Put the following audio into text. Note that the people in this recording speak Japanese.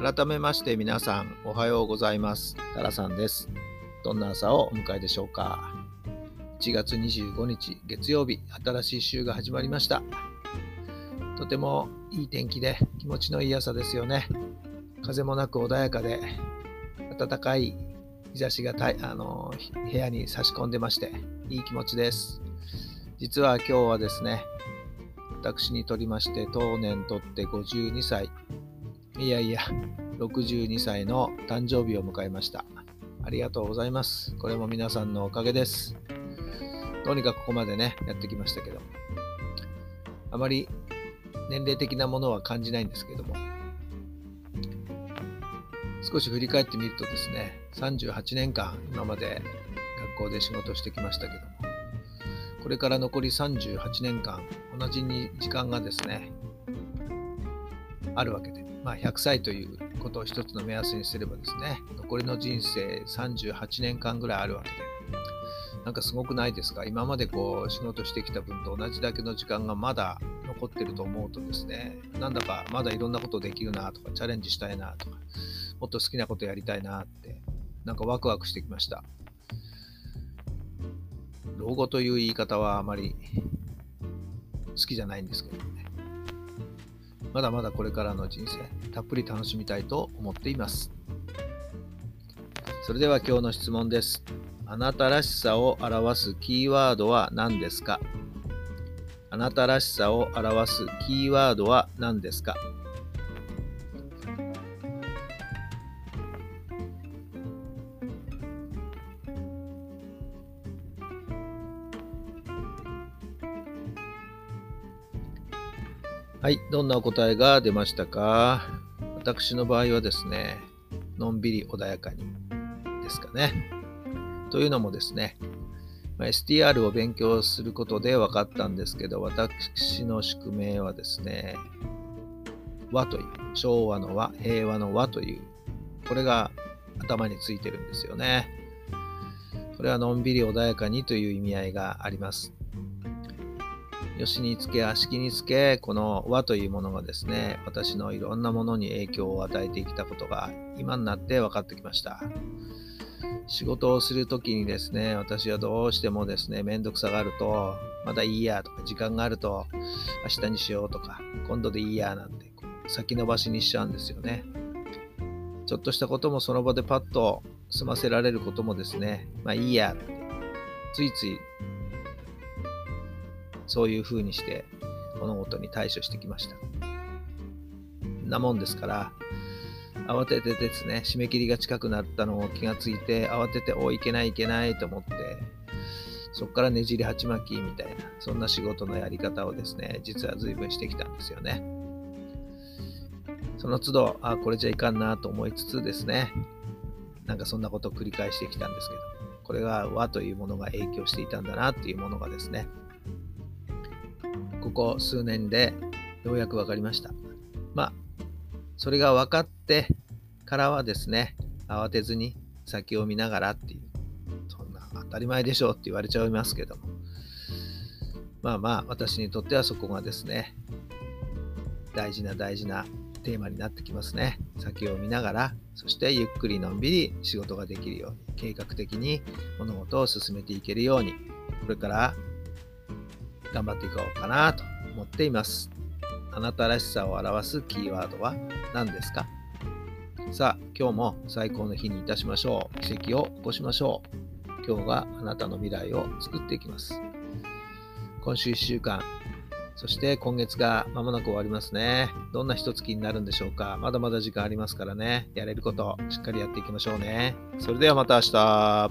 改めまして皆さんおはようございます。タラさんです。どんな朝をお迎えでしょうか。1月25日月曜日、新しい週が始まりました。とてもいい天気で気持ちのいい朝ですよね。風もなく穏やかで暖かい日差しがたいあの部屋に差し込んでましていい気持ちです。実は今日はですね、私にとりまして当年とって52歳いやいや、62歳の誕生日を迎えました。ありがとうございます。これも皆さんのおかげです。どうにかくここまでね、やってきましたけど。あまり年齢的なものは感じないんですけども。少し振り返ってみるとですね、38年間今まで学校で仕事してきましたけども、これから残り38年間、同じに時間がですね、あるわけで、まあ、100歳ということを一つの目安にすればですね、残りの人生38年間ぐらいあるわけで、なんかすごくないですか？今までこう仕事してきた分と同じだけの時間がまだ残ってると思うとですね、なんだかまだいろんなことできるなとか、チャレンジしたいなとか、もっと好きなことやりたいなって、なんかワクワクしてきました。老後という言い方はあまり好きじゃないんですけどね。まだまだこれからの人生、たっぷり楽しみたいと思っています。それでは今日の質問です。あなたらしさを表すキーワードは何ですか？あなたらしさを表すキーワードは何ですか？はい、どんなお答えが出ましたか？私の場合はですね、のんびり穏やかにですかね。というのもですね、ま STR を勉強することで分かったんですけど、私の宿命はですね、和という、昭和の和、平和の和という、これが頭についてるんですよね。これはのんびり穏やかにという意味合いがあります。吉につけ、悪しきにつけ、この和というものがですね、私のいろんなものに影響を与えてきたことが今になって分かってきました。仕事をするときにですね、私はどうしてもですね、めんどくさがあると、まだいいやとか、時間があると、明日にしようとか、今度でいいやなんて、先延ばしにしちゃうんですよね。ちょっとしたこともその場でパッと済ませられることもですね、まあいいや、ついついそういう風にして物事に対処してきました。なもんですから、慌ててですね、締め切りが近くなったのを気がついて、慌てて、おいけないいけないと思って、そこからねじり鉢巻きみたいな、そんな仕事のやり方をですね、実は随分してきたんですよね。その都度、あ、これじゃいかんなと思いつつですね、なんかそんなことを繰り返してきたんですけど、これが和というものが影響していたんだなっていうものがですね、ここ数年でようやく分かりました。まあ、それが分かってからはですね、慌てずに先を見ながらっていう、そんな当たり前でしょうって言われちゃいますけども、まあまあ、私にとってはそこがですね、大事な大事なテーマになってきますね。先を見ながら、そしてゆっくりのんびり仕事ができるように、計画的に物事を進めていけるように、これから頑張っていこうかなと思っています。あなたらしさを表すキーワードは何ですか？さあ、今日も最高の日にいたしましょう。奇跡を起こしましょう。今日があなたの未来を作っていきます。今週1週間、そして今月が間もなく終わりますね。どんな一月になるんでしょうか？まだまだ時間ありますからね。やれること、しっかりやっていきましょうね。それではまた明日。